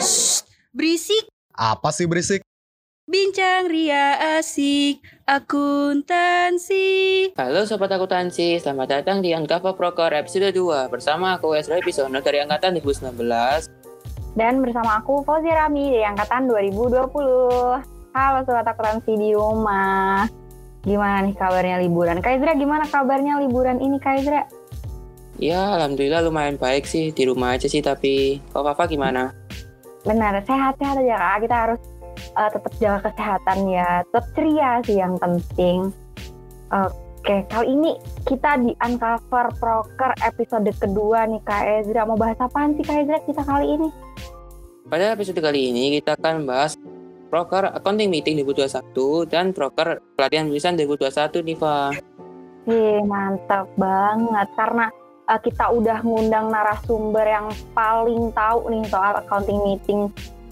Shh, berisik. Apa sih berisik? Bincang ria asik akuntansi. Halo Sobat Akuntansi, selamat datang di Uncover Proker episode 2 Bersama aku Wesley Pisono dari Angkatan 2019 Dan bersama aku Fauzi Rami dari Angkatan 2020. Halo Sobat Akuntansi di rumah. Gimana nih kabarnya liburan? Kak Izra gimana kabarnya liburan ini Kak Izra? Ya Alhamdulillah lumayan baik sih, di rumah aja sih Tapi kok Papa gimana? Benar, sehat-sehat aja Kak. Kita harus uh, tetap jaga kesehatan ya. Tetap ceria sih yang penting. Oke, kali ini kita di Uncover Proker episode kedua nih Kak Ezra. Mau bahas apaan sih Kak Ezra kita kali ini? Pada episode kali ini kita akan bahas Proker Accounting Meeting 2021 dan Proker Pelatihan Tulisan 2021 nih Pak Ih, mantap banget. Karena uh, kita udah ngundang narasumber yang paling tahu nih soal accounting meeting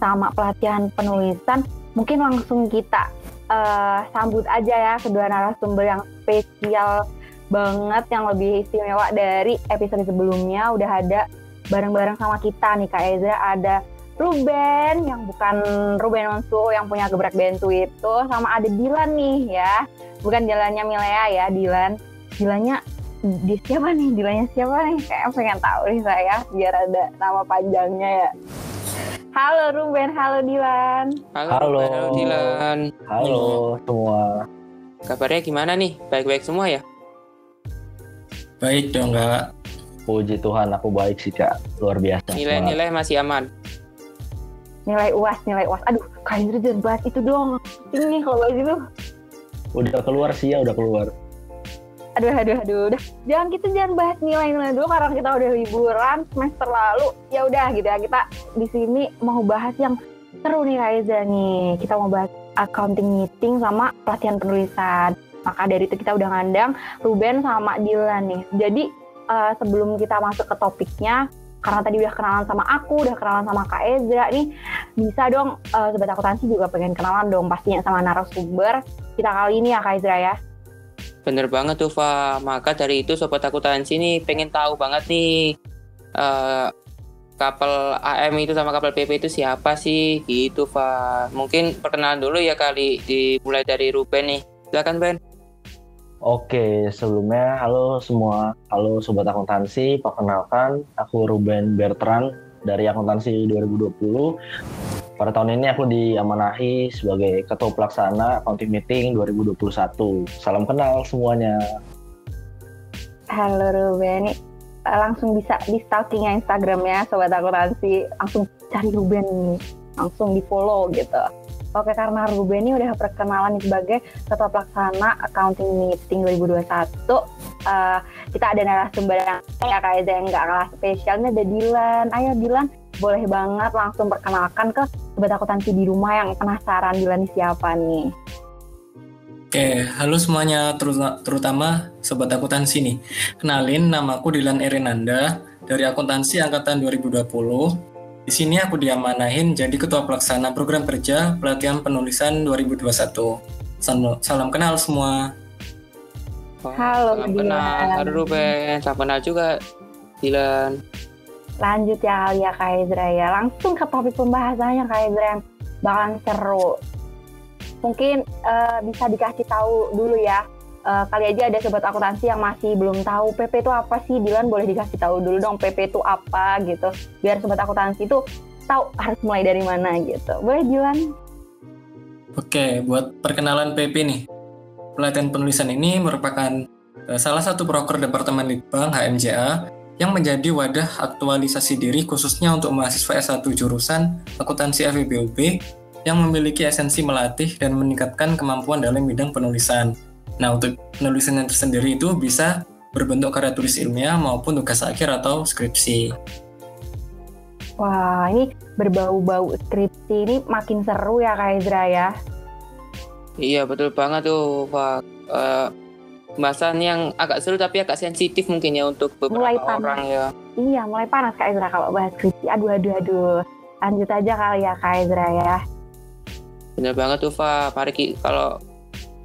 sama pelatihan penulisan, mungkin langsung kita uh, sambut aja ya kedua narasumber yang spesial banget yang lebih istimewa dari episode sebelumnya. Udah ada bareng-bareng sama kita nih Kak Ezra ada Ruben yang bukan Ruben Onsu yang punya gebrak bentu itu. Sama ada Dilan nih ya. Bukan Dilannya Milea ya Dilan. Dilannya di siapa nih Dilannya siapa nih kayak pengen tahu nih saya biar ada nama panjangnya ya Halo Ruben, halo Dilan. Halo, Halo. Ruben, halo Dilan Halo semua. Kabarnya gimana nih? Baik-baik semua ya? Baik dong kak. Puji Tuhan aku baik sih kak. Luar biasa. Nilai-nilai masih aman? Nilai UAS, nilai UAS. Aduh, Indra jangan bahas itu dong. Ini kalau bahas itu. Udah keluar sih ya, udah keluar. Aduh, aduh, aduh. Udah. Jangan kita jangan bahas nilai-nilai dulu karena kita udah liburan semester lalu. Ya udah gitu ya. Kita di sini mau bahas yang seru nih Indra nih. Kita mau bahas accounting meeting sama pelatihan penulisan. Maka dari itu kita udah ngandang Ruben sama Dilan nih. Jadi eh, sebelum kita masuk ke topiknya, karena tadi udah kenalan sama aku, udah kenalan sama Kak Ezra nih, bisa dong eh, Sobat Akuntansi juga pengen kenalan dong pastinya sama narasumber kita kali ini ya Kak Ezra ya. Bener banget tuh, Fa. Maka dari itu Sobat Akuntansi nih pengen tahu banget nih eh kapal AM itu sama kapal PP itu siapa sih? Gitu, Fa. Mungkin perkenalan dulu ya kali, dimulai dari Ruben nih. Silakan, Ben. Oke, sebelumnya halo semua. Halo Sobat Akuntansi, perkenalkan aku Ruben Bertrand dari Akuntansi 2020. Pada tahun ini aku diamanahi sebagai Ketua Pelaksana Accounting Meeting 2021. Salam kenal semuanya. Halo Ruben, eh, langsung bisa di stalking ya Instagramnya Sobat Akuntansi, langsung cari Ruben langsung di follow gitu. Oke, karena Ruben ini udah perkenalan sebagai Ketua Pelaksana Accounting Meeting 2021, eh, kita ada narasumber yang ya kayak yang nggak kalah spesialnya ada Dilan. Ayo Dilan, boleh banget langsung perkenalkan ke Sobat Akuntansi di rumah yang penasaran Dilan siapa nih. Oke, halo semuanya, teruta- terutama sobat akuntansi nih. Kenalin, namaku Dilan Erinanda dari akuntansi angkatan 2020. Di sini aku diamanahin jadi ketua pelaksana program kerja pelatihan penulisan 2021. Salam, salam kenal semua. Halo, salam Dilan. kenal. Halo, Ruben. Salam kenal juga, Dilan. Lanjut ya kali ya Kak Ezra ya. Langsung ke topik pembahasannya Kak Ezra bakalan seru. Mungkin eh, bisa dikasih tahu dulu ya. Eh, kali aja ada sobat akuntansi yang masih belum tahu PP itu apa sih. Dilan boleh dikasih tahu dulu dong PP itu apa gitu. Biar sobat akuntansi itu tahu harus mulai dari mana gitu. Boleh Dilan? Oke, buat perkenalan PP nih. Pelatihan penulisan ini merupakan eh, salah satu broker Departemen Litbang HMJA yang menjadi wadah aktualisasi diri khususnya untuk mahasiswa S1 jurusan akuntansi FEBUB yang memiliki esensi melatih dan meningkatkan kemampuan dalam bidang penulisan. Nah, untuk penulisan yang tersendiri itu bisa berbentuk karya tulis ilmiah maupun tugas akhir atau skripsi. Wah ini berbau-bau skripsi ini makin seru ya Kak Ezra ya. Iya, betul banget tuh, Pak. Eh, pembahasan yang agak seru tapi agak sensitif mungkin ya untuk beberapa Mulai panas. orang ya. Iya mulai panas Kak Ezra kalau bahas skripsi. Aduh aduh aduh. Lanjut aja kali ya Kak Ezra ya. Bener banget tuh, Pak. Mari kalau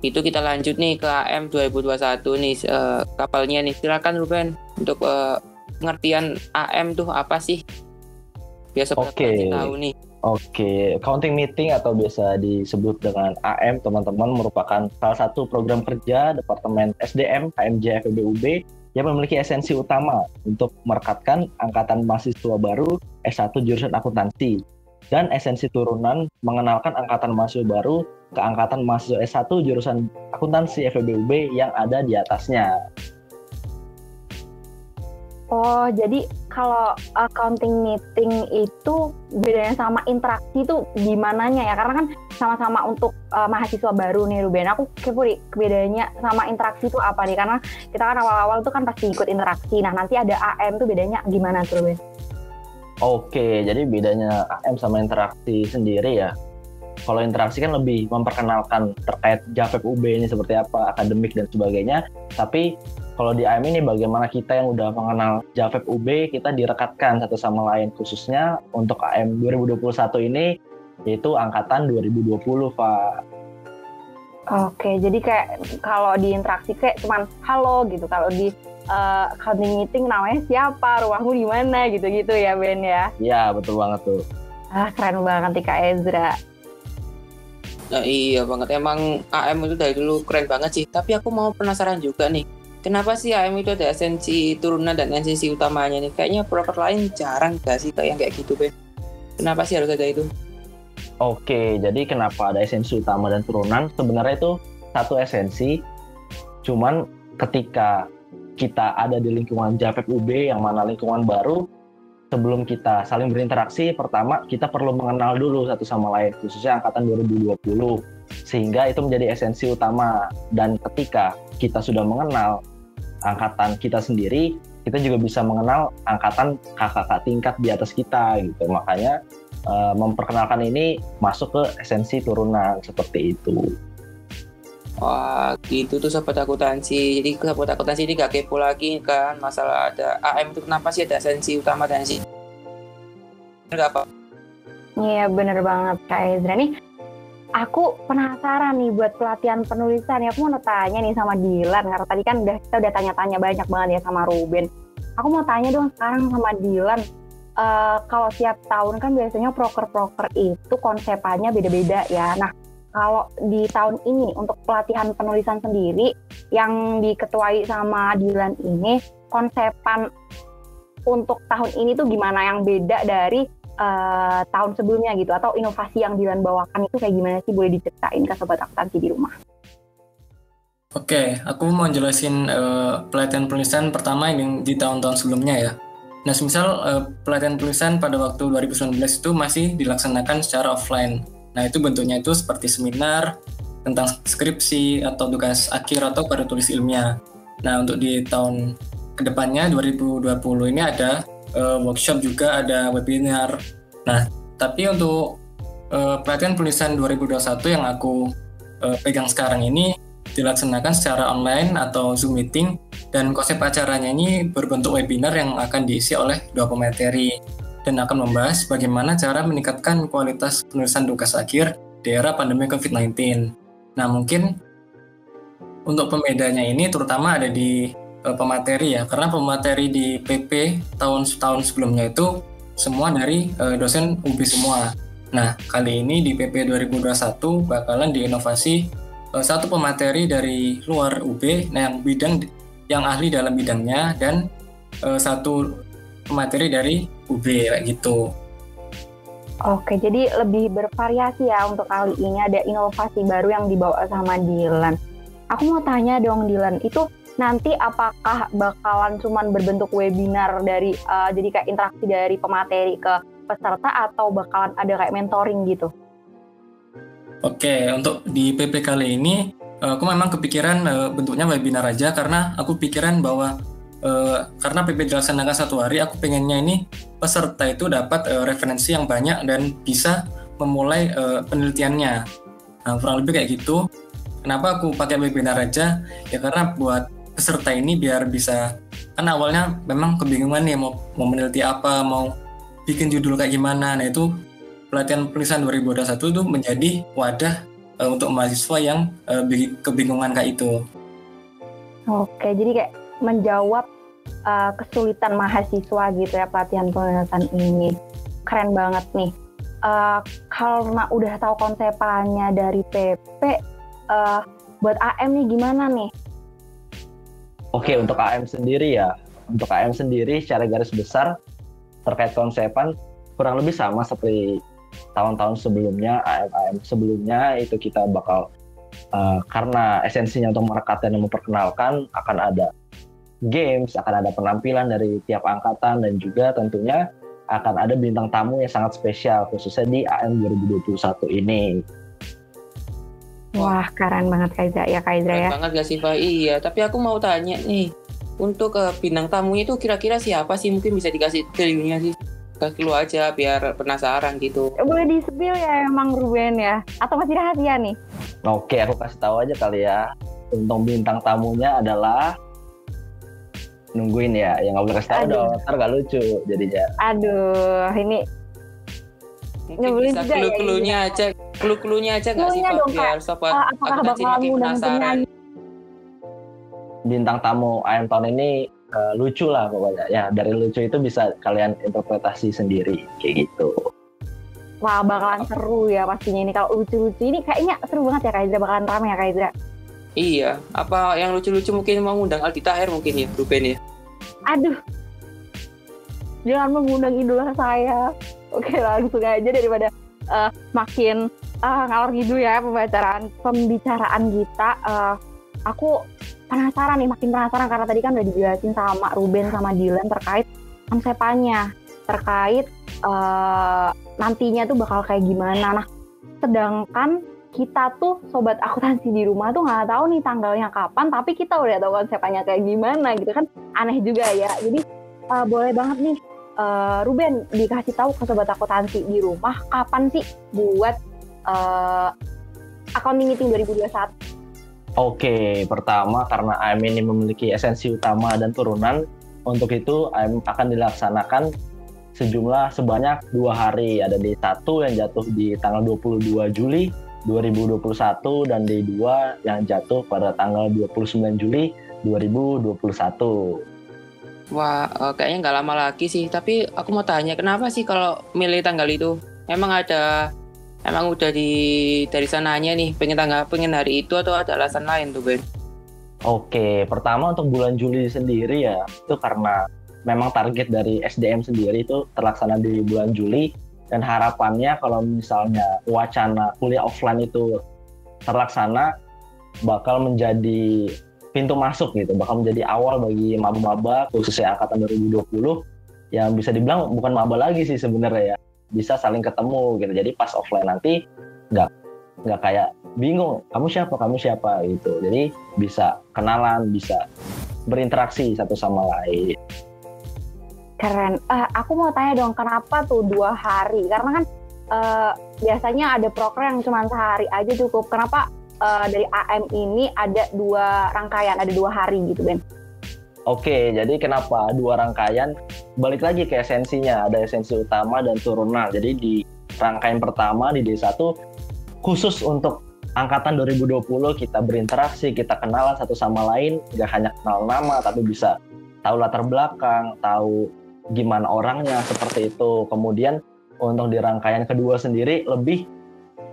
itu kita lanjut nih ke AM 2021 nih eh, kapalnya nih. Silakan Ruben untuk eh, pengertian AM tuh apa sih? Oke. akuntansi tahu nih. Oke, accounting meeting atau biasa disebut dengan AM teman-teman merupakan salah satu program kerja Departemen SDM KMJ FEBUB yang memiliki esensi utama untuk merekatkan angkatan mahasiswa baru S1 jurusan akuntansi dan esensi turunan mengenalkan angkatan mahasiswa baru ke angkatan mahasiswa S1 jurusan akuntansi FEBUB yang ada di atasnya. Oh, jadi kalau accounting meeting itu bedanya sama interaksi itu gimananya ya? Karena kan sama-sama untuk uh, mahasiswa baru nih Ruben. Aku kepo nih, bedanya sama interaksi itu apa nih? Karena kita kan awal-awal tuh kan pasti ikut interaksi. Nah, nanti ada AM tuh bedanya gimana tuh Ruben? Oke, jadi bedanya AM sama interaksi sendiri ya. Kalau interaksi kan lebih memperkenalkan terkait JAVEP UB ini seperti apa, akademik dan sebagainya. Tapi kalau di AM ini bagaimana kita yang udah mengenal JAVEP UB, kita direkatkan satu sama lain khususnya untuk AM 2021 ini yaitu angkatan 2020, Pak. Oke, jadi kayak kalau di interaksi kayak cuman halo gitu. Kalau di uh, accounting meeting namanya siapa, rumahmu di mana gitu-gitu ya Ben ya. Iya, betul banget tuh. Ah, keren banget nih Kak Ezra. Nah, iya banget. Emang AM itu dari dulu keren banget sih. Tapi aku mau penasaran juga nih. Kenapa sih AM itu ada esensi turunan dan esensi utamanya nih? Kayaknya proker lain jarang gak sih kayak yang kayak gitu, Ben? Kenapa sih harus ada itu? Oke, jadi kenapa ada esensi utama dan turunan? Sebenarnya itu satu esensi, cuman ketika kita ada di lingkungan JAVEP UB yang mana lingkungan baru, sebelum kita saling berinteraksi, pertama kita perlu mengenal dulu satu sama lain, khususnya angkatan 2020, sehingga itu menjadi esensi utama. Dan ketika kita sudah mengenal angkatan kita sendiri, kita juga bisa mengenal angkatan kakak-kakak tingkat di atas kita gitu. Makanya uh, memperkenalkan ini masuk ke esensi turunan seperti itu. Wah, gitu tuh sobat akuntansi. Jadi sobat akuntansi ini gak kepo lagi kan masalah ada AM itu kenapa sih ada esensi utama dan esensi Enggak apa. Iya bener banget Kak Ezra nih. Aku penasaran nih buat pelatihan penulisan ya. Aku mau tanya nih sama Dilan karena tadi kan udah kita udah tanya-tanya banyak banget ya sama Ruben. Aku mau tanya dong sekarang sama Dilan. Uh, kalau tiap tahun kan biasanya proker-proker itu konsepannya beda-beda ya. Nah, kalau di tahun ini untuk pelatihan penulisan sendiri yang diketuai sama Dilan ini konsepan untuk tahun ini tuh gimana yang beda dari uh, tahun sebelumnya gitu atau inovasi yang Dilan bawakan itu kayak gimana sih boleh diceritain ke sobat akuntansi di rumah? Oke, aku mau jelasin uh, pelatihan penulisan pertama yang di tahun-tahun sebelumnya ya. Nah, misal uh, pelatihan penulisan pada waktu 2019 itu masih dilaksanakan secara offline. Nah, itu bentuknya itu seperti seminar tentang skripsi atau tugas akhir atau pada tulis ilmiah. Nah, untuk di tahun ke depannya 2020 ini ada uh, workshop juga, ada webinar. Nah, tapi untuk uh, pelatihan penulisan 2021 yang aku uh, pegang sekarang ini dilaksanakan secara online atau Zoom meeting dan konsep acaranya ini berbentuk webinar yang akan diisi oleh dua pemateri dan akan membahas bagaimana cara meningkatkan kualitas penulisan tugas akhir di era pandemi COVID-19. Nah, mungkin untuk pembedanya ini terutama ada di uh, pemateri ya, karena pemateri di PP tahun-tahun sebelumnya itu semua dari uh, dosen UB semua. Nah, kali ini di PP 2021 bakalan diinovasi uh, satu pemateri dari luar UB, nah yang bidang yang ahli dalam bidangnya dan uh, satu pemateri dari UB kayak gitu. Oke, jadi lebih bervariasi ya untuk kali ini ada inovasi baru yang dibawa sama Dilan. Aku mau tanya dong Dilan, itu nanti apakah bakalan cuman berbentuk webinar dari uh, jadi kayak interaksi dari pemateri ke peserta atau bakalan ada kayak mentoring gitu? Oke, untuk di PP kali ini aku memang kepikiran uh, bentuknya webinar aja karena aku pikiran bahwa uh, karena PP dilaksanakan satu hari, aku pengennya ini peserta itu dapat uh, referensi yang banyak dan bisa memulai uh, penelitiannya. Nah, kurang lebih kayak gitu. Kenapa aku pakai webinar aja? Ya karena buat peserta ini biar bisa kan awalnya memang kebingungan nih mau mau meneliti apa, mau bikin judul kayak gimana. Nah, itu pelatihan penulisan 2021 itu menjadi wadah uh, untuk mahasiswa yang uh, kebingungan kayak itu. Oke, jadi kayak menjawab uh, kesulitan mahasiswa gitu ya pelatihan penulisan ini. keren banget nih. Uh, karena udah tahu konsepannya dari PP, uh, buat AM nih gimana nih? Oke, untuk AM sendiri ya, untuk AM sendiri secara garis besar terkait konsepan kurang lebih sama seperti tahun-tahun sebelumnya, AM-AM sebelumnya itu kita bakal uh, karena esensinya untuk merekatkan dan memperkenalkan akan ada games, akan ada penampilan dari tiap angkatan dan juga tentunya akan ada bintang tamu yang sangat spesial khususnya di AM 2021 ini. Wah, keren banget Kaiza ya Kaiza ya. Keren banget gak sih Pak? Iya, tapi aku mau tanya nih. Untuk uh, bintang tamunya itu kira-kira siapa sih? Mungkin bisa dikasih clue sih. Kasih lu aja biar penasaran gitu. Boleh di-spill ya emang Ruben ya? Atau masih rahasia nih? Oke, aku kasih tahu aja kali ya. Untuk bintang tamunya adalah nungguin ya yang nggak boleh kasih tahu dong ntar gak lucu jadinya aduh ini mungkin bisa juga ya, clue-cluenya ya, aja clue-cluenya aja nggak sih pak? biar sobat uh, apakah bakal penasaran. bintang tamu ayam tahun ini uh, lucu lah pokoknya. Ya dari lucu itu bisa kalian interpretasi sendiri kayak gitu. Wah bakalan seru ya pastinya ini. Kalau lucu-lucu ini kayaknya seru banget ya Kak Izra bakalan rame ya Kak Izra Iya, apa yang lucu-lucu mungkin mau ngundang Aldi Tahir mungkin ya, Ruben ya? Aduh, jangan mengundang idola saya. Oke langsung aja daripada uh, makin uh, ngalor gitu ya pembicaraan pembicaraan kita. Uh, aku penasaran nih, makin penasaran karena tadi kan udah dijelasin sama Ruben sama Dylan terkait konsepannya, terkait uh, nantinya tuh bakal kayak gimana. Nah, sedangkan kita tuh sobat akuntansi di rumah tuh nggak tahu nih tanggalnya kapan tapi kita udah tahu konsepnya kayak gimana gitu kan aneh juga ya jadi uh, boleh banget nih uh, Ruben dikasih tahu ke sobat akuntansi di rumah kapan sih buat uh, accounting meeting 2021 Oke, pertama karena AM ini memiliki esensi utama dan turunan, untuk itu AM akan dilaksanakan sejumlah sebanyak dua hari. Ada di satu yang jatuh di tanggal 22 Juli 2021 dan D2 yang jatuh pada tanggal 29 Juli 2021. Wah, uh, kayaknya nggak lama lagi sih. Tapi aku mau tanya, kenapa sih kalau milih tanggal itu? Emang ada, emang udah di dari sananya nih, pengen tanggal, pengen hari itu atau ada alasan lain tuh Ben? Oke, pertama untuk bulan Juli sendiri ya, itu karena memang target dari SDM sendiri itu terlaksana di bulan Juli. Dan harapannya kalau misalnya wacana kuliah offline itu terlaksana bakal menjadi pintu masuk gitu. Bakal menjadi awal bagi maba-maba khususnya angkatan 2020 yang bisa dibilang bukan maba lagi sih sebenarnya ya bisa saling ketemu gitu jadi pas offline nanti nggak nggak kayak bingung kamu siapa kamu siapa gitu jadi bisa kenalan bisa berinteraksi satu sama lain Keren. Uh, aku mau tanya dong, kenapa tuh dua hari? Karena kan uh, biasanya ada proker yang cuma sehari aja cukup. Kenapa uh, dari AM ini ada dua rangkaian, ada dua hari gitu, Ben? Oke, jadi kenapa dua rangkaian? Balik lagi ke esensinya, ada esensi utama dan turunan. Jadi di rangkaian pertama di D1 khusus untuk angkatan 2020 kita berinteraksi, kita kenalan satu sama lain, nggak hanya kenal nama tapi bisa tahu latar belakang, tahu gimana orangnya seperti itu. Kemudian untuk di rangkaian kedua sendiri lebih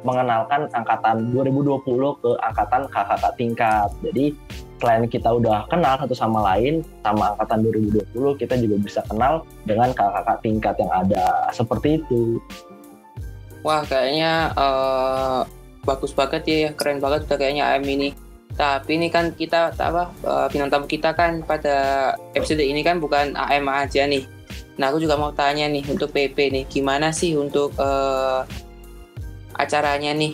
mengenalkan angkatan 2020 ke angkatan kakak-kakak tingkat. Jadi selain kita udah kenal satu sama lain sama angkatan 2020, kita juga bisa kenal dengan kakak-kakak tingkat yang ada. Seperti itu. Wah, kayaknya uh, bagus banget ya, keren banget udah kayaknya AM ini. Tapi ini kan kita apa uh, bintang kita kan pada episode ini kan bukan AM aja nih. Nah, aku juga mau tanya nih untuk PP nih, gimana sih untuk uh, acaranya nih?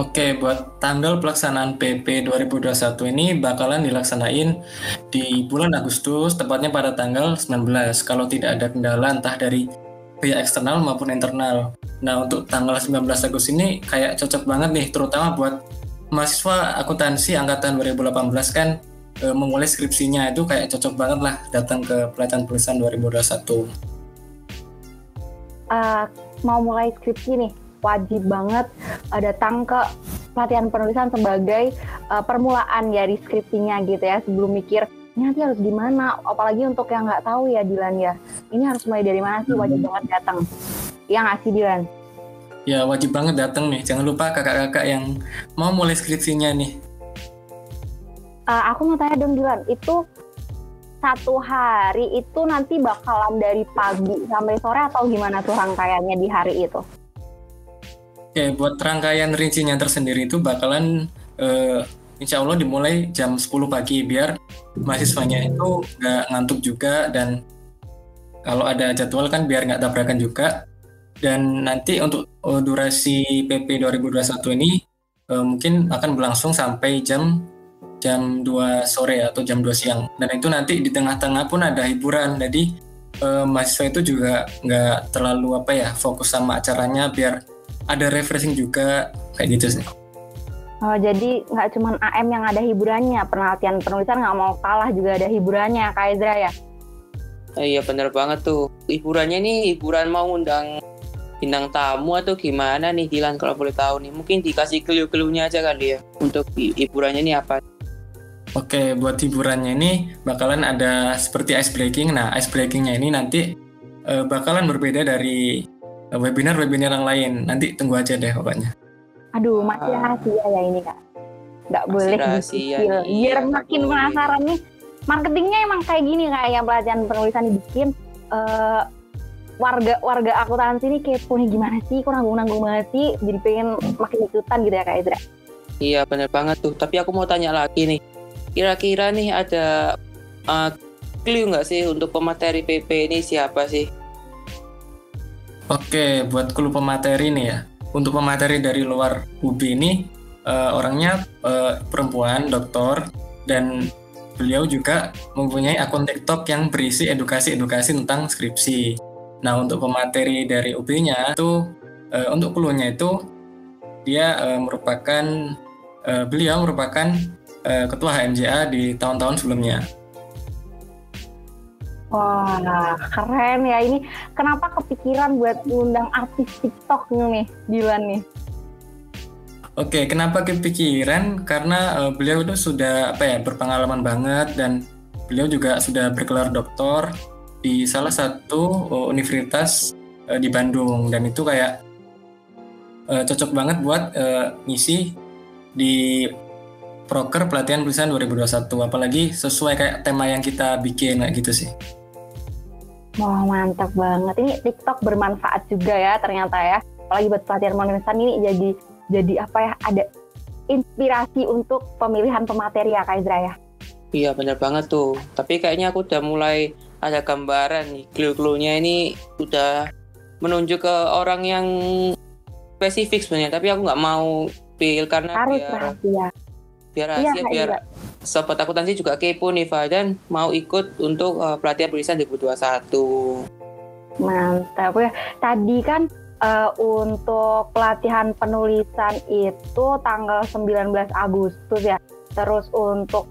Oke, buat tanggal pelaksanaan PP 2021 ini bakalan dilaksanain di bulan Agustus, tepatnya pada tanggal 19, kalau tidak ada kendala entah dari pihak eksternal maupun internal. Nah, untuk tanggal 19 Agustus ini kayak cocok banget nih, terutama buat mahasiswa akuntansi angkatan 2018 kan uh, memulai skripsinya itu kayak cocok banget lah datang ke pelatihan penulisan 2021. Uh, mau mulai skripsi nih, wajib banget uh, datang ke pelatihan penulisan sebagai uh, permulaan ya di skripsinya gitu ya sebelum mikir ini nanti harus gimana apalagi untuk yang nggak tahu ya Dilan ya ini harus mulai dari mana sih wajib banget datang. Yang nggak sih Dilan? Ya wajib banget datang nih. Jangan lupa kakak-kakak yang mau mulai skripsinya nih. Eh, aku mau tanya dong Dilan, itu satu hari itu nanti bakalan dari pagi sampai sore atau gimana tuh rangkaiannya di hari itu? Oke, buat rangkaian rincinya tersendiri itu bakalan eh, insya Allah dimulai jam 10 pagi biar mahasiswanya itu nggak ngantuk juga dan kalau ada jadwal kan biar nggak tabrakan juga. Dan nanti untuk eh, durasi PP 2021 ini eh, mungkin akan berlangsung sampai jam jam 2 sore atau jam 2 siang. Dan itu nanti di tengah-tengah pun ada hiburan. Jadi eh, mahasiswa itu juga nggak terlalu apa ya fokus sama acaranya biar ada refreshing juga kayak gitu sih. Oh, jadi nggak cuman AM yang ada hiburannya, penelitian penulisan nggak mau kalah juga ada hiburannya, Kak Ezra ya? Eh, Iya bener banget tuh. Hiburannya nih hiburan mau undang bintang tamu atau gimana nih Dilan kalau boleh tahu nih. Mungkin dikasih clue-cluenya aja kali ya untuk hi- hiburannya ini apa. Oke, buat hiburannya ini bakalan ada seperti ice breaking. Nah, ice breakingnya ini nanti eh, bakalan berbeda dari webinar-webinar yang lain. Nanti tunggu aja deh pokoknya. Aduh, masih Ah. rahasia ya ini Kak. Nggak Masih boleh nih, Biar nggak makin boleh. penasaran nih. Marketingnya emang kayak gini kayak pelatihan penulisan dibikin. eh warga warga akuntansi ini kepo nih gimana sih, kok nanggung-nanggung banget sih, jadi pengen makin ikutan gitu ya Kak Ezra. Iya bener banget tuh. Tapi aku mau tanya lagi nih. Kira-kira nih ada uh, clue nggak sih untuk pemateri PP ini siapa sih? Oke, buat clue pemateri nih ya. Untuk pemateri dari luar UB ini eh, orangnya eh, perempuan, doktor, dan beliau juga mempunyai akun TikTok yang berisi edukasi-edukasi tentang skripsi. Nah, untuk pemateri dari UB-nya itu eh, untuk clue-nya itu dia eh, merupakan eh, beliau merupakan eh, ketua HMJA di tahun-tahun sebelumnya. Wah, keren ya ini. Kenapa kepikiran buat ngundang artis TikTok nih, Dilan nih? Oke, kenapa kepikiran? Karena eh, beliau itu sudah apa ya berpengalaman banget dan beliau juga sudah bergelar doktor di salah satu eh, universitas eh, di Bandung dan itu kayak eh, cocok banget buat eh, ngisi di proker pelatihan tulisan 2021 apalagi sesuai kayak tema yang kita bikin kayak gitu sih. Wah mantap banget. Ini TikTok bermanfaat juga ya ternyata ya. Apalagi buat pelatihan penulisan ini jadi jadi apa ya ada inspirasi untuk pemilihan pemateri ya Kak Izra ya. Iya bener banget tuh. Tapi kayaknya aku udah mulai ada gambaran nih. Clue-cluenya ini udah menunjuk ke orang yang spesifik sebenarnya. Tapi aku nggak mau pil karena Harus biar rahasia. Biar Iya, rahasia Kak biar sobat akuntansi juga kepo nih Fa dan mau ikut untuk uh, pelatihan tulisan 2021. Mantap ya. Tadi kan eh, untuk pelatihan penulisan itu tanggal 19 Agustus ya. Terus untuk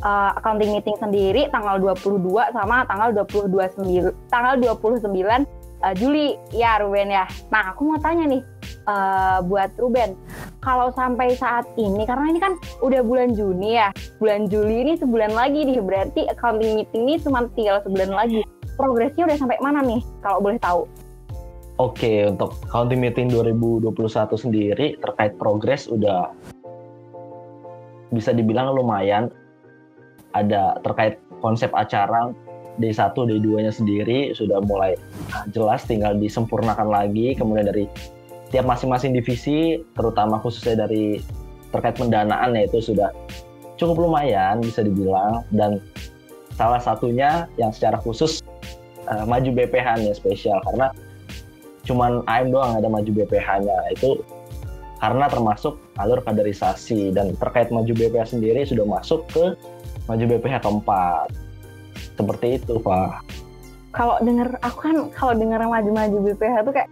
eh, accounting meeting sendiri tanggal 22 sama tanggal 22 sembil- tanggal 29 eh, Juli ya Ruben ya. Nah, aku mau tanya nih eh, buat Ruben, kalau sampai saat ini karena ini kan udah bulan Juni ya. Bulan Juli ini sebulan lagi nih, berarti accounting meeting ini cuma tinggal sebulan lagi progresnya udah sampai mana nih kalau boleh tahu? Oke, untuk county meeting 2021 sendiri terkait progres udah bisa dibilang lumayan. Ada terkait konsep acara D1, D2-nya sendiri sudah mulai ah, jelas tinggal disempurnakan lagi. Kemudian dari tiap masing-masing divisi, terutama khususnya dari terkait pendanaan yaitu sudah cukup lumayan bisa dibilang dan salah satunya yang secara khusus uh, maju BPH-nya spesial karena cuman AM doang ada maju BPH-nya itu karena termasuk alur kaderisasi dan terkait maju BPH sendiri sudah masuk ke maju BPH keempat seperti itu Pak. Kalau denger aku kan kalau denger maju-maju BPH tuh kayak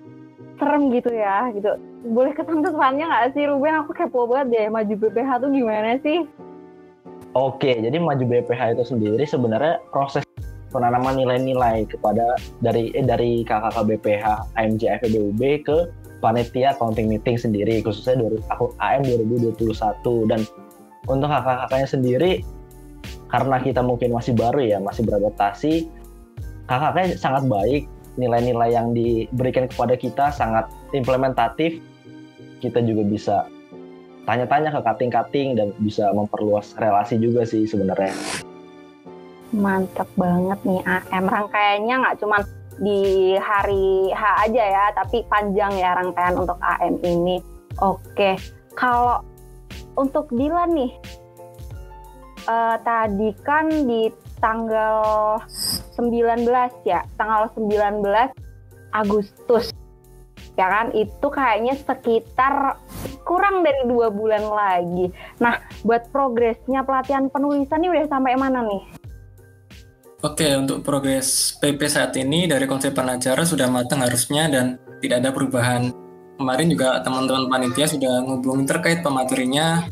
serem gitu ya gitu. Boleh kesan-kesannya nggak sih Ruben? Aku kepo banget deh maju BPH tuh gimana sih? Oke, jadi maju BPH itu sendiri sebenarnya proses penanaman nilai-nilai kepada dari eh, dari KKK BPH AMJ FEBUB ke panitia accounting meeting sendiri khususnya dari aku AM 2021 dan untuk kakak-kakaknya sendiri karena kita mungkin masih baru ya masih beradaptasi kakaknya sangat baik nilai-nilai yang diberikan kepada kita sangat implementatif kita juga bisa tanya-tanya ke kating-kating dan bisa memperluas relasi juga sih sebenarnya Mantap banget nih AM. Rangkaiannya nggak cuma di hari H aja ya, tapi panjang ya rangkaian untuk AM ini. Oke, kalau untuk Dilan nih, eh, tadi kan di tanggal 19 ya, tanggal 19 Agustus. Ya kan, itu kayaknya sekitar kurang dari dua bulan lagi. Nah, buat progresnya pelatihan penulisan ini udah sampai mana nih? Oke, untuk progres PP saat ini dari konsep pengacara sudah matang harusnya dan tidak ada perubahan. Kemarin juga teman-teman panitia sudah ngubungin terkait pematerinya.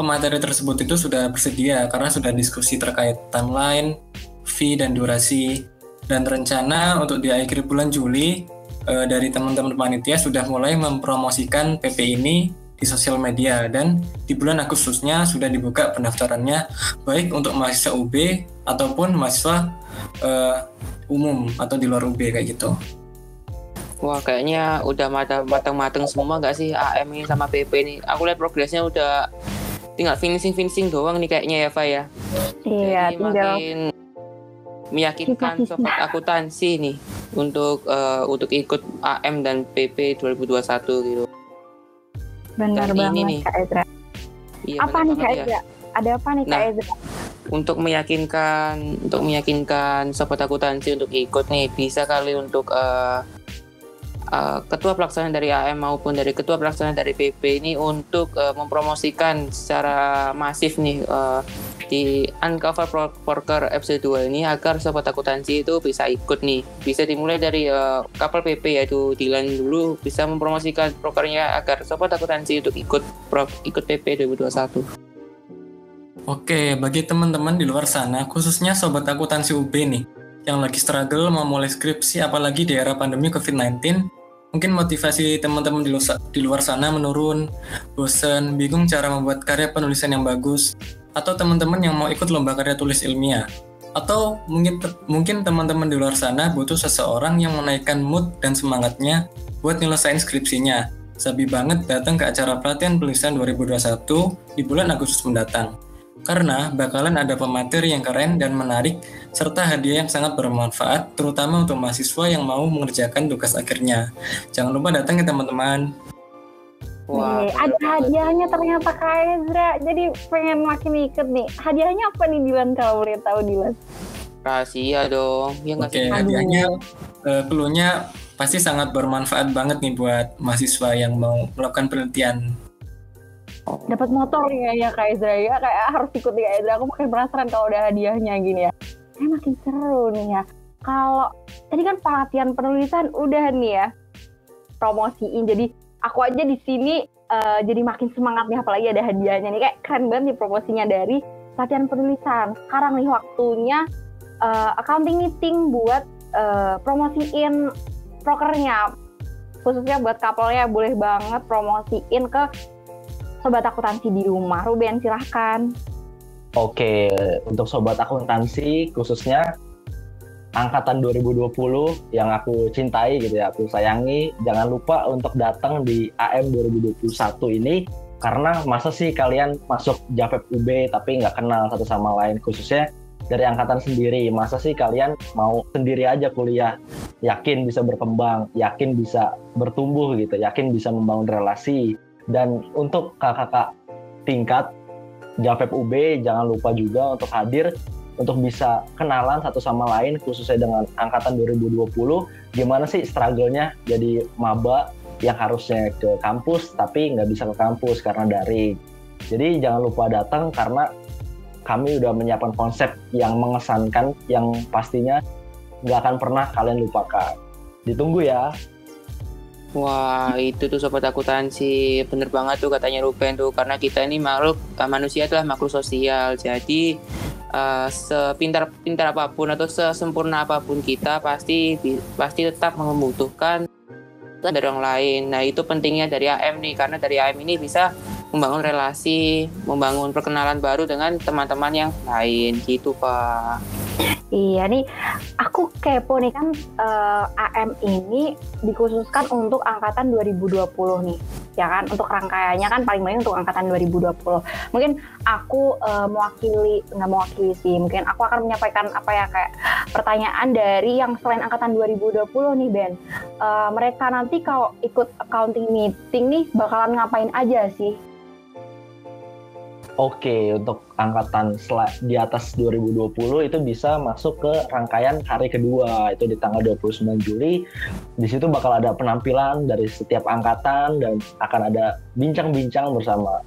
Pemateri tersebut itu sudah bersedia karena sudah diskusi terkait timeline, fee, dan durasi. Dan rencana untuk di akhir bulan Juli eh, dari teman-teman panitia sudah mulai mempromosikan PP ini di sosial media dan di bulan Agustusnya sudah dibuka pendaftarannya baik untuk mahasiswa UB ataupun mahasiswa uh, umum atau di luar UB kayak gitu. Wah kayaknya udah matang-matang semua nggak sih AM ini sama PP ini? Aku lihat progresnya udah tinggal finishing-finishing doang nih kayaknya ya, Fa ya. Iya, Jadi tinggal makin meyakinkan sobat akuntansi nih untuk eh, untuk ikut AM dan PP 2021 gitu. benar dan ini banget nih, Kak Ezra. Iya, apa nih Kak banget ya. Ezra? Ada apa nih Kak Nah. Ezra? Untuk meyakinkan untuk meyakinkan sobat akuntansi untuk ikut nih bisa kali untuk eh, eh, ketua pelaksana dari AM maupun dari ketua pelaksana dari PP ini untuk eh, mempromosikan secara masif nih eh, di Uncover Pro- Porker episode 2 ini agar sobat akuntansi itu bisa ikut nih. Bisa dimulai dari eh, kapal PP yaitu Dilan dulu bisa mempromosikan prokernya agar sobat akuntansi untuk ikut pro, ikut PP 2021. Oke, bagi teman-teman di luar sana, khususnya sobat akuntansi UB nih, yang lagi struggle mau mulai skripsi apalagi di era pandemi COVID-19, mungkin motivasi teman-teman di, di luar sana menurun, bosen, bingung cara membuat karya penulisan yang bagus, atau teman-teman yang mau ikut lomba karya tulis ilmiah. Atau mungkin mungkin teman-teman di luar sana butuh seseorang yang menaikkan mood dan semangatnya buat nyelesain skripsinya. Sabi banget datang ke acara pelatihan penulisan 2021 di bulan Agustus mendatang karena bakalan ada pemateri yang keren dan menarik serta hadiah yang sangat bermanfaat terutama untuk mahasiswa yang mau mengerjakan tugas akhirnya. Jangan lupa datang ya teman-teman. Wah, Nih, ada hadiahnya ternyata Kak Ezra. Jadi pengen makin ikut nih. Hadiahnya apa nih Dilan kalau boleh tahu Dilan? rahasia dong ya Oke, sih hadiahnya eh, clue-nya pasti sangat bermanfaat banget nih buat mahasiswa yang mau melakukan penelitian. Dapat motor nih ya Kak Ezra ya. Kayak harus ikut nih Kak Ezra. Aku makin penasaran kalau ada hadiahnya gini ya. Kayak makin seru nih ya. Kalau tadi kan pelatihan penulisan udah nih ya promosiin. Jadi aku aja di sini eh, jadi makin semangat nih apalagi ada hadiahnya nih kayak keren banget nih promosinya dari pelatihan penulisan. Sekarang nih waktunya eh, accounting meeting buat eh, promosiin prokernya khususnya buat couple-nya boleh banget promosiin ke sobat akuntansi di rumah. Ruben silahkan. Oke, untuk sobat akuntansi khususnya angkatan 2020 yang aku cintai gitu ya, aku sayangi, jangan lupa untuk datang di AM 2021 ini karena masa sih kalian masuk Japep UB tapi nggak kenal satu sama lain khususnya dari angkatan sendiri masa sih kalian mau sendiri aja kuliah yakin bisa berkembang yakin bisa bertumbuh gitu yakin bisa membangun relasi dan untuk kakak-kakak tingkat Japep UB jangan lupa juga untuk hadir untuk bisa kenalan satu sama lain khususnya dengan angkatan 2020 gimana sih struggle-nya jadi maba yang harusnya ke kampus tapi nggak bisa ke kampus karena daring. Jadi jangan lupa datang karena kami udah menyiapkan konsep yang mengesankan yang pastinya nggak akan pernah kalian lupakan. Ditunggu ya Wah itu tuh sobat akuntansi bener banget tuh katanya Ruben tuh. Karena kita ini makhluk eh, manusia adalah makhluk sosial. Jadi eh, sepintar pintar apa pun atau sesempurna apa pun kita pasti pasti tetap membutuhkan dari orang lain. Nah itu pentingnya dari AM nih. Karena dari AM ini bisa membangun relasi, membangun perkenalan baru dengan teman-teman yang lain. Gitu pak. Iya nih, aku kepo nih kan eh, AM ini dikhususkan untuk angkatan 2020 nih, ya kan? Untuk rangkaiannya kan paling banyak untuk angkatan 2020. Mungkin aku eh, mewakili, nggak mewakili sih, mungkin aku akan menyampaikan apa ya kayak pertanyaan dari yang selain angkatan 2020 nih Ben. Eh, mereka nanti kalau ikut accounting meeting nih bakalan ngapain aja sih? Oke, untuk angkatan di atas 2020 itu bisa masuk ke rangkaian hari kedua, itu di tanggal 29 Juli. Di situ bakal ada penampilan dari setiap angkatan dan akan ada bincang-bincang bersama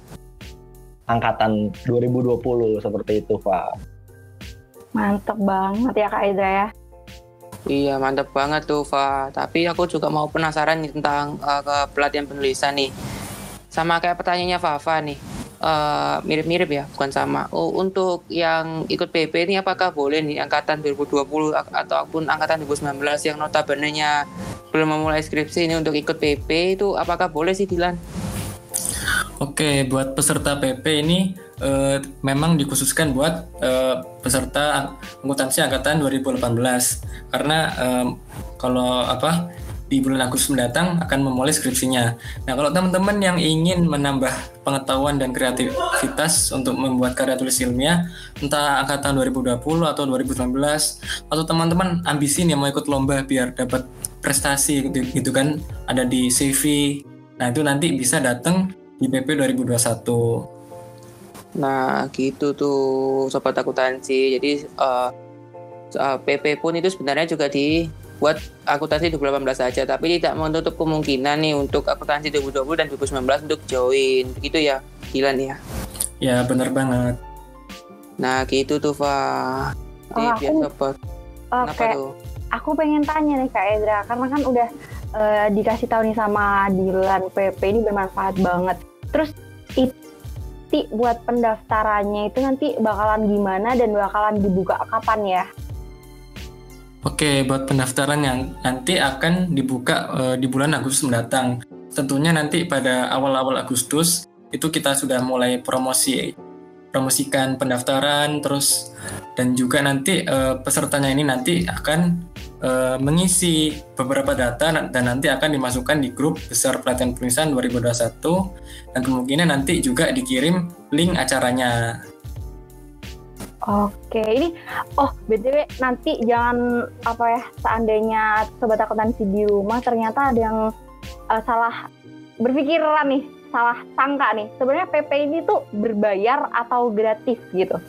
angkatan 2020 seperti itu, Pak. Mantep banget ya Kak Idra ya. Iya mantap banget tuh Fa. Tapi aku juga mau penasaran nih tentang uh, ke pelatihan penulisan nih. Sama kayak pertanyaannya Fafa nih. Eh, mirip-mirip ya, bukan sama. Oh, untuk yang ikut PP ini apakah boleh nih angkatan 2020 ak- ataupun angkatan 2019 yang notabene-nya belum memulai skripsi ini untuk ikut PP itu apakah boleh sih Dilan? Oke, buat peserta PP ini eh, memang dikhususkan buat eh, peserta ang- akuntansi angkatan 2018 karena em, kalau apa di bulan Agustus mendatang akan memulai skripsinya. Nah, kalau teman-teman yang ingin menambah pengetahuan dan kreativitas untuk membuat karya tulis ilmiah, entah angkatan 2020 atau 2019, atau teman-teman ambisi nih mau ikut lomba biar dapat prestasi gitu, gitu kan, ada di CV. Nah, itu nanti bisa datang di PP 2021. Nah, gitu tuh sobat akuntansi. Jadi eh, eh, PP pun itu sebenarnya juga dibuat akuntansi 2018 saja, tapi tidak menutup kemungkinan nih untuk akuntansi 2020 dan 2019 untuk join. Begitu ya, Dilan ya. Ya, bener banget. Nah, gitu tuh, Fa. Oh, biar aku-. Oke, Kenapa tuh? aku pengen tanya nih Kak Edra, karena kan udah eh, dikasih tahu nih sama Dilan PP ini bermanfaat banget. Terus iti buat pendaftarannya itu nanti bakalan gimana dan bakalan dibuka kapan ya? Oke, buat pendaftaran yang nanti akan dibuka eh, di bulan Agustus mendatang. Tentunya nanti pada awal-awal Agustus itu kita sudah mulai promosi promosikan pendaftaran terus dan juga nanti eh, pesertanya ini nanti akan eh, mengisi beberapa data dan nanti akan dimasukkan di grup besar pelatihan penulisan 2021 dan kemungkinan nanti juga dikirim link acaranya. Oke, ini oh btw nanti jangan apa ya seandainya sobat akuntansi di rumah ternyata ada yang eh, salah berpikiran nih, salah sangka nih. Sebenarnya PP ini tuh berbayar atau gratis gitu?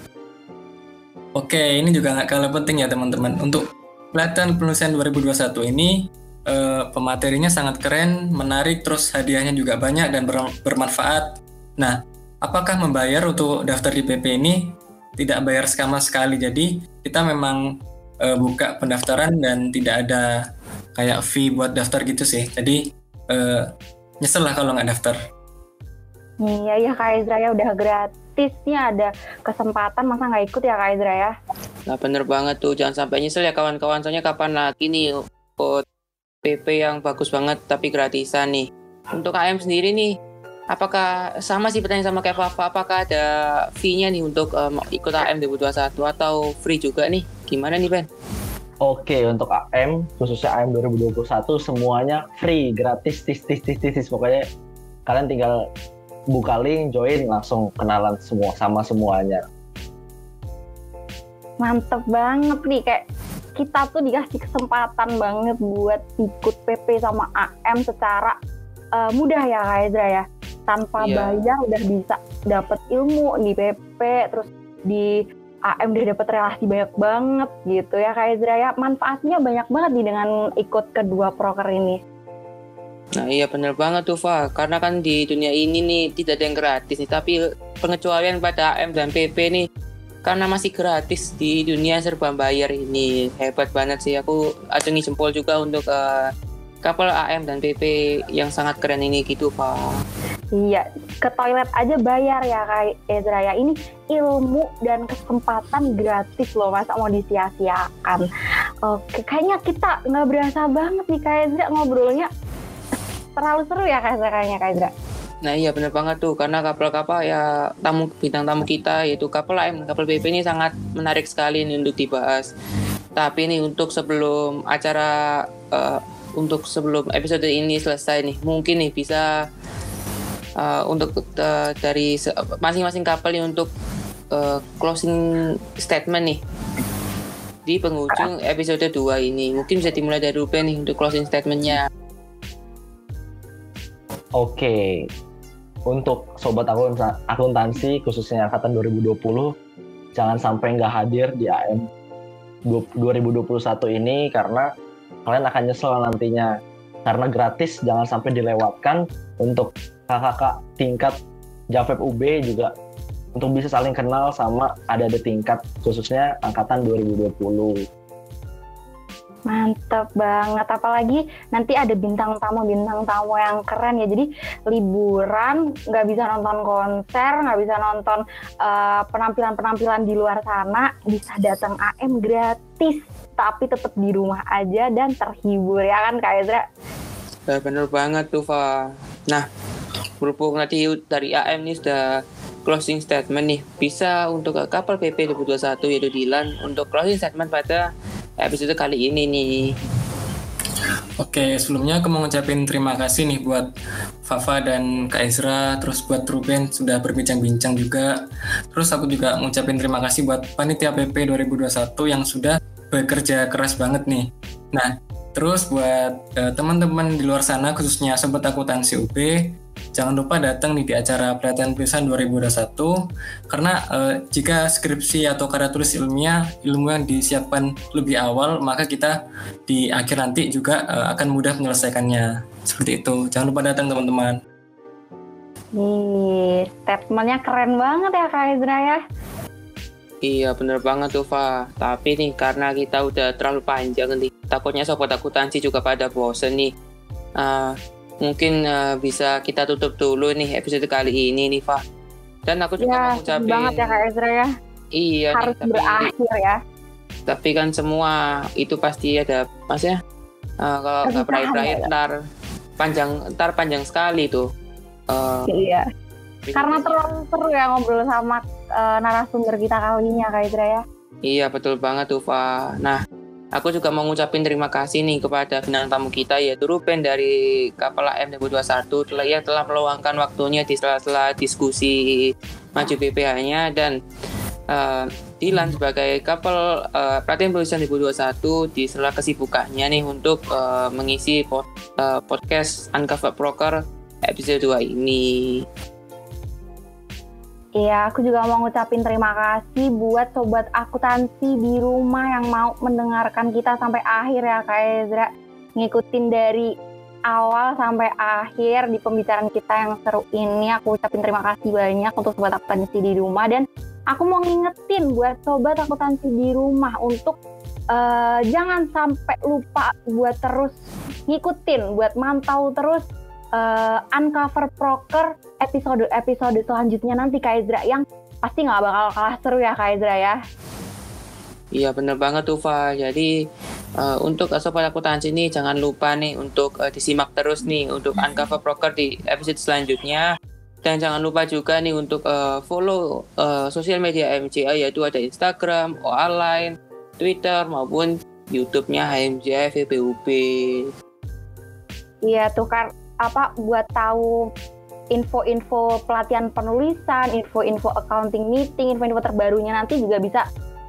Oke, ini juga nggak kalah penting ya teman-teman. Untuk pelatihan penulisan 2021 ini eh, pematerinya sangat keren, menarik, terus hadiahnya juga banyak dan ber- bermanfaat. Nah, apakah membayar untuk daftar di PP ini? Tidak bayar sama sekali. Jadi kita memang eh, buka pendaftaran dan tidak ada kayak fee buat daftar gitu sih. Jadi eh, nyesel lah kalau nggak daftar. Iya ya Kak Ezra ya udah gratisnya ada kesempatan masa nggak ikut ya Kak Ezra ya? Nah, bener banget tuh. Jangan sampai nyesel ya kawan-kawan. Soalnya kapan lagi nih ikut PP yang bagus banget tapi gratisan nih. Untuk AM sendiri nih, apakah sama sih pertanyaan sama kayak Fafa, apakah ada fee-nya nih untuk em, ikut AM 2021 atau free juga nih? Gimana nih Ben? Oke, untuk AM, khususnya AM 2021 semuanya free, gratis, tis, tis, tis, tis, tis. Pokoknya kalian tinggal buka link, join, langsung kenalan semua sama semuanya. Mantep banget nih kayak kita tuh dikasih kesempatan banget buat ikut PP sama AM secara eh, mudah ya Kak Ezra ya. Tanpa Iya. bayar udah bisa dapet ilmu di PP terus di AM udah dapet relasi banyak banget gitu ya Kak Ezra ya. Manfaatnya banyak banget nih dengan ikut kedua proker ini. Nah iya bener banget tuh Fa, karena kan di dunia ini nih tidak ada yang gratis nih, tapi pengecualian pada AM dan PP nih karena masih gratis di dunia serba bayar ini hebat banget sih aku acungi jempol juga untuk eh, kapal AM dan PP yang sangat keren ini gitu Fa. Iya, ke toilet aja bayar ya Kak Ezra ya. Ini ilmu dan kesempatan gratis loh, masa mau disia-siakan. Oke, kayaknya kita nggak berasa banget nih Kak Ezra ngobrolnya. Terlalu seru ya Kak Ezra kayaknya Kak Ezra. Nah iya bener banget tuh karena kapal-kapal ya tamu bintang tamu kita yaitu kapal AM, kapal PP ini sangat menarik sekali nih untuk dibahas. Tapi nih untuk sebelum acara eh, untuk sebelum episode ini selesai nih. Mungkin nih bisa eh, untuk eh, dari masing-masing kapal nih untuk eh, closing statement nih. Di penghujung episode 2 ini. Mungkin bisa dimulai dari Ruben nih untuk closing statementnya. Oke, untuk sobat akunta- akuntansi khususnya angkatan 2020 jangan sampai nggak hadir di AM du- 2021 ini karena kalian akan nyesel nantinya karena gratis jangan sampai dilewatkan untuk kakak tingkat Javep UB juga untuk bisa saling kenal sama ada di tingkat khususnya angkatan 2020. Mantap banget, apalagi nanti ada bintang tamu bintang tamu yang keren ya. Jadi liburan nggak bisa nonton konser, nggak bisa nonton eh, penampilan-penampilan di luar sana, bisa datang AM gratis, tapi tetap di rumah aja dan terhibur ya kan Kak Ezra? Ya, bener banget tuh, Fa. Nah, berhubung nanti dari AM nih sudah closing statement nih. Bisa untuk kapal PP 2021 yaitu Dilan untuk closing statement pada episode kali ini nih. Oke, sebelumnya aku mau ngucapin terima kasih nih buat Fafa dan Kak Ezra, terus buat Ruben sudah berbincang-bincang juga. Terus aku juga ngucapin terima kasih buat Panitia PP 2021 yang sudah bekerja keras banget nih. Nah, terus buat eh, teman-teman di luar sana, khususnya Sobat Akuntansi UB, jangan lupa datang nih di acara pelatihan tulisan 2021 karena eh, jika skripsi atau karya tulis ilmiah ilmu yang disiapkan lebih awal maka kita di akhir nanti juga eh, akan mudah menyelesaikannya seperti itu jangan lupa datang teman-teman Ih, statementnya keren banget ya Kak Ezra ya. Iya, bener banget tuh, Fa. Tapi nih, karena kita udah terlalu panjang nih, takutnya sobat akuntansi juga pada bosen nih. Ah, mungkin ah, bisa kita tutup dulu nih episode kali ini nih, Fa. Dan aku juga Ya, mau ngucapin... banget ya Kak Ezra ya. Iya, nih, Harus tapi, berakhir ya. tapi kan semua itu pasti ada, maksudnya ah, kalau nggak Pernikahan berakhir ya. ntar panjang, ntar panjang sekali tuh. Eh, Iya. Karena terlalu seru ya ngobrol sama eh, narasumber kita kali ini ya Kak Ezra ya. Iya betul banget tuh Fa. Nah aku juga mau ngucapin terima kasih nih kepada bintang tamu kita yaitu Ruben dari Kapal AM 2021 telah ia telah meluangkan waktunya di sela-sela diskusi maju PPH-nya dan eh, Dilan sebagai kapal eh, pelatihan penulisan 2021 di sela kesibukannya nih untuk eh, mengisi pod- eh, podcast Uncover Broker episode 2 ini. Iya, aku juga mau ngucapin terima kasih buat sobat akuntansi di rumah yang mau mendengarkan kita sampai akhir ya Kak Ezra. Ngikutin dari awal sampai akhir di pembicaraan kita yang seru ini. Aku ucapin terima kasih banyak untuk sobat akuntansi di rumah dan aku mau ngingetin buat sobat akuntansi di rumah untuk eh, jangan sampai lupa buat terus ngikutin, buat mantau terus eh, Uncover Proker episode-episode selanjutnya nanti Kak Ezra yang pasti nggak bakal kalah seru ya Kak Ezra ya. Iya bener banget tuh Fa. Jadi eh, untuk sobat akuntansi ini jangan lupa nih untuk eh, disimak terus nih untuk Uncover Broker di episode selanjutnya. Dan jangan lupa juga nih untuk eh, follow eh, sosial media MCA yaitu ada Instagram, OA Line, Twitter maupun YouTube-nya HMJA VPUB. Iya tuh kan apa buat tahu info-info pelatihan penulisan, info-info accounting meeting, info-info terbarunya nanti juga bisa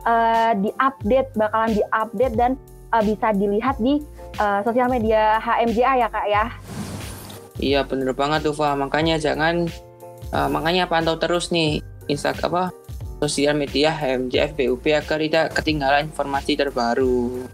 eh, diupdate, bakalan diupdate dan eh, bisa dilihat di eh, sosial media HMJA ya kak ya. Iya bener banget tuh Fa. Makanya jangan eh, makanya pantau terus nih Instagram apa sosial media HMJA VPUB agar tidak ketinggalan informasi terbaru.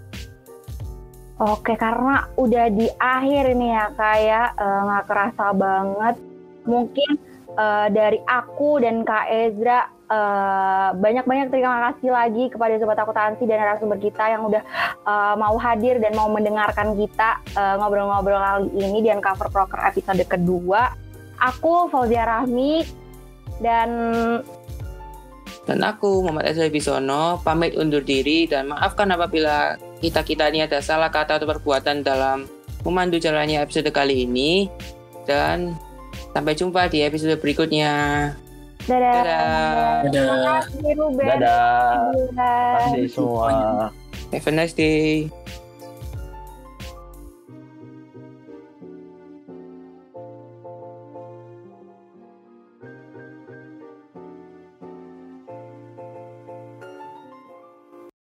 Oke, karena udah di akhir ini ya kak ya, Eh, nggak kerasa banget. Mungkin eh, dari aku dan Kak Ezra eh, banyak-banyak terima kasih lagi kepada sobat akuntansi dan narasumber kita yang udah eh, mau hadir dan mau mendengarkan kita eh, ngobrol-ngobrol kali ini di Uncover Proker episode kedua. Aku Fauzia Rahmi dan Dan aku, Muhammad Ezra Bisono, pamit undur diri dan maafkan apabila kita-kita ini ada salah kata atau perbuatan dalam memandu jalannya episode kali ini. Dan Sampai jumpa di episode berikutnya. Dadah. Dadah. Dadah. Terima kasih Ruben. Dadah. Dadah. Terima kasih semua. Have a nice day.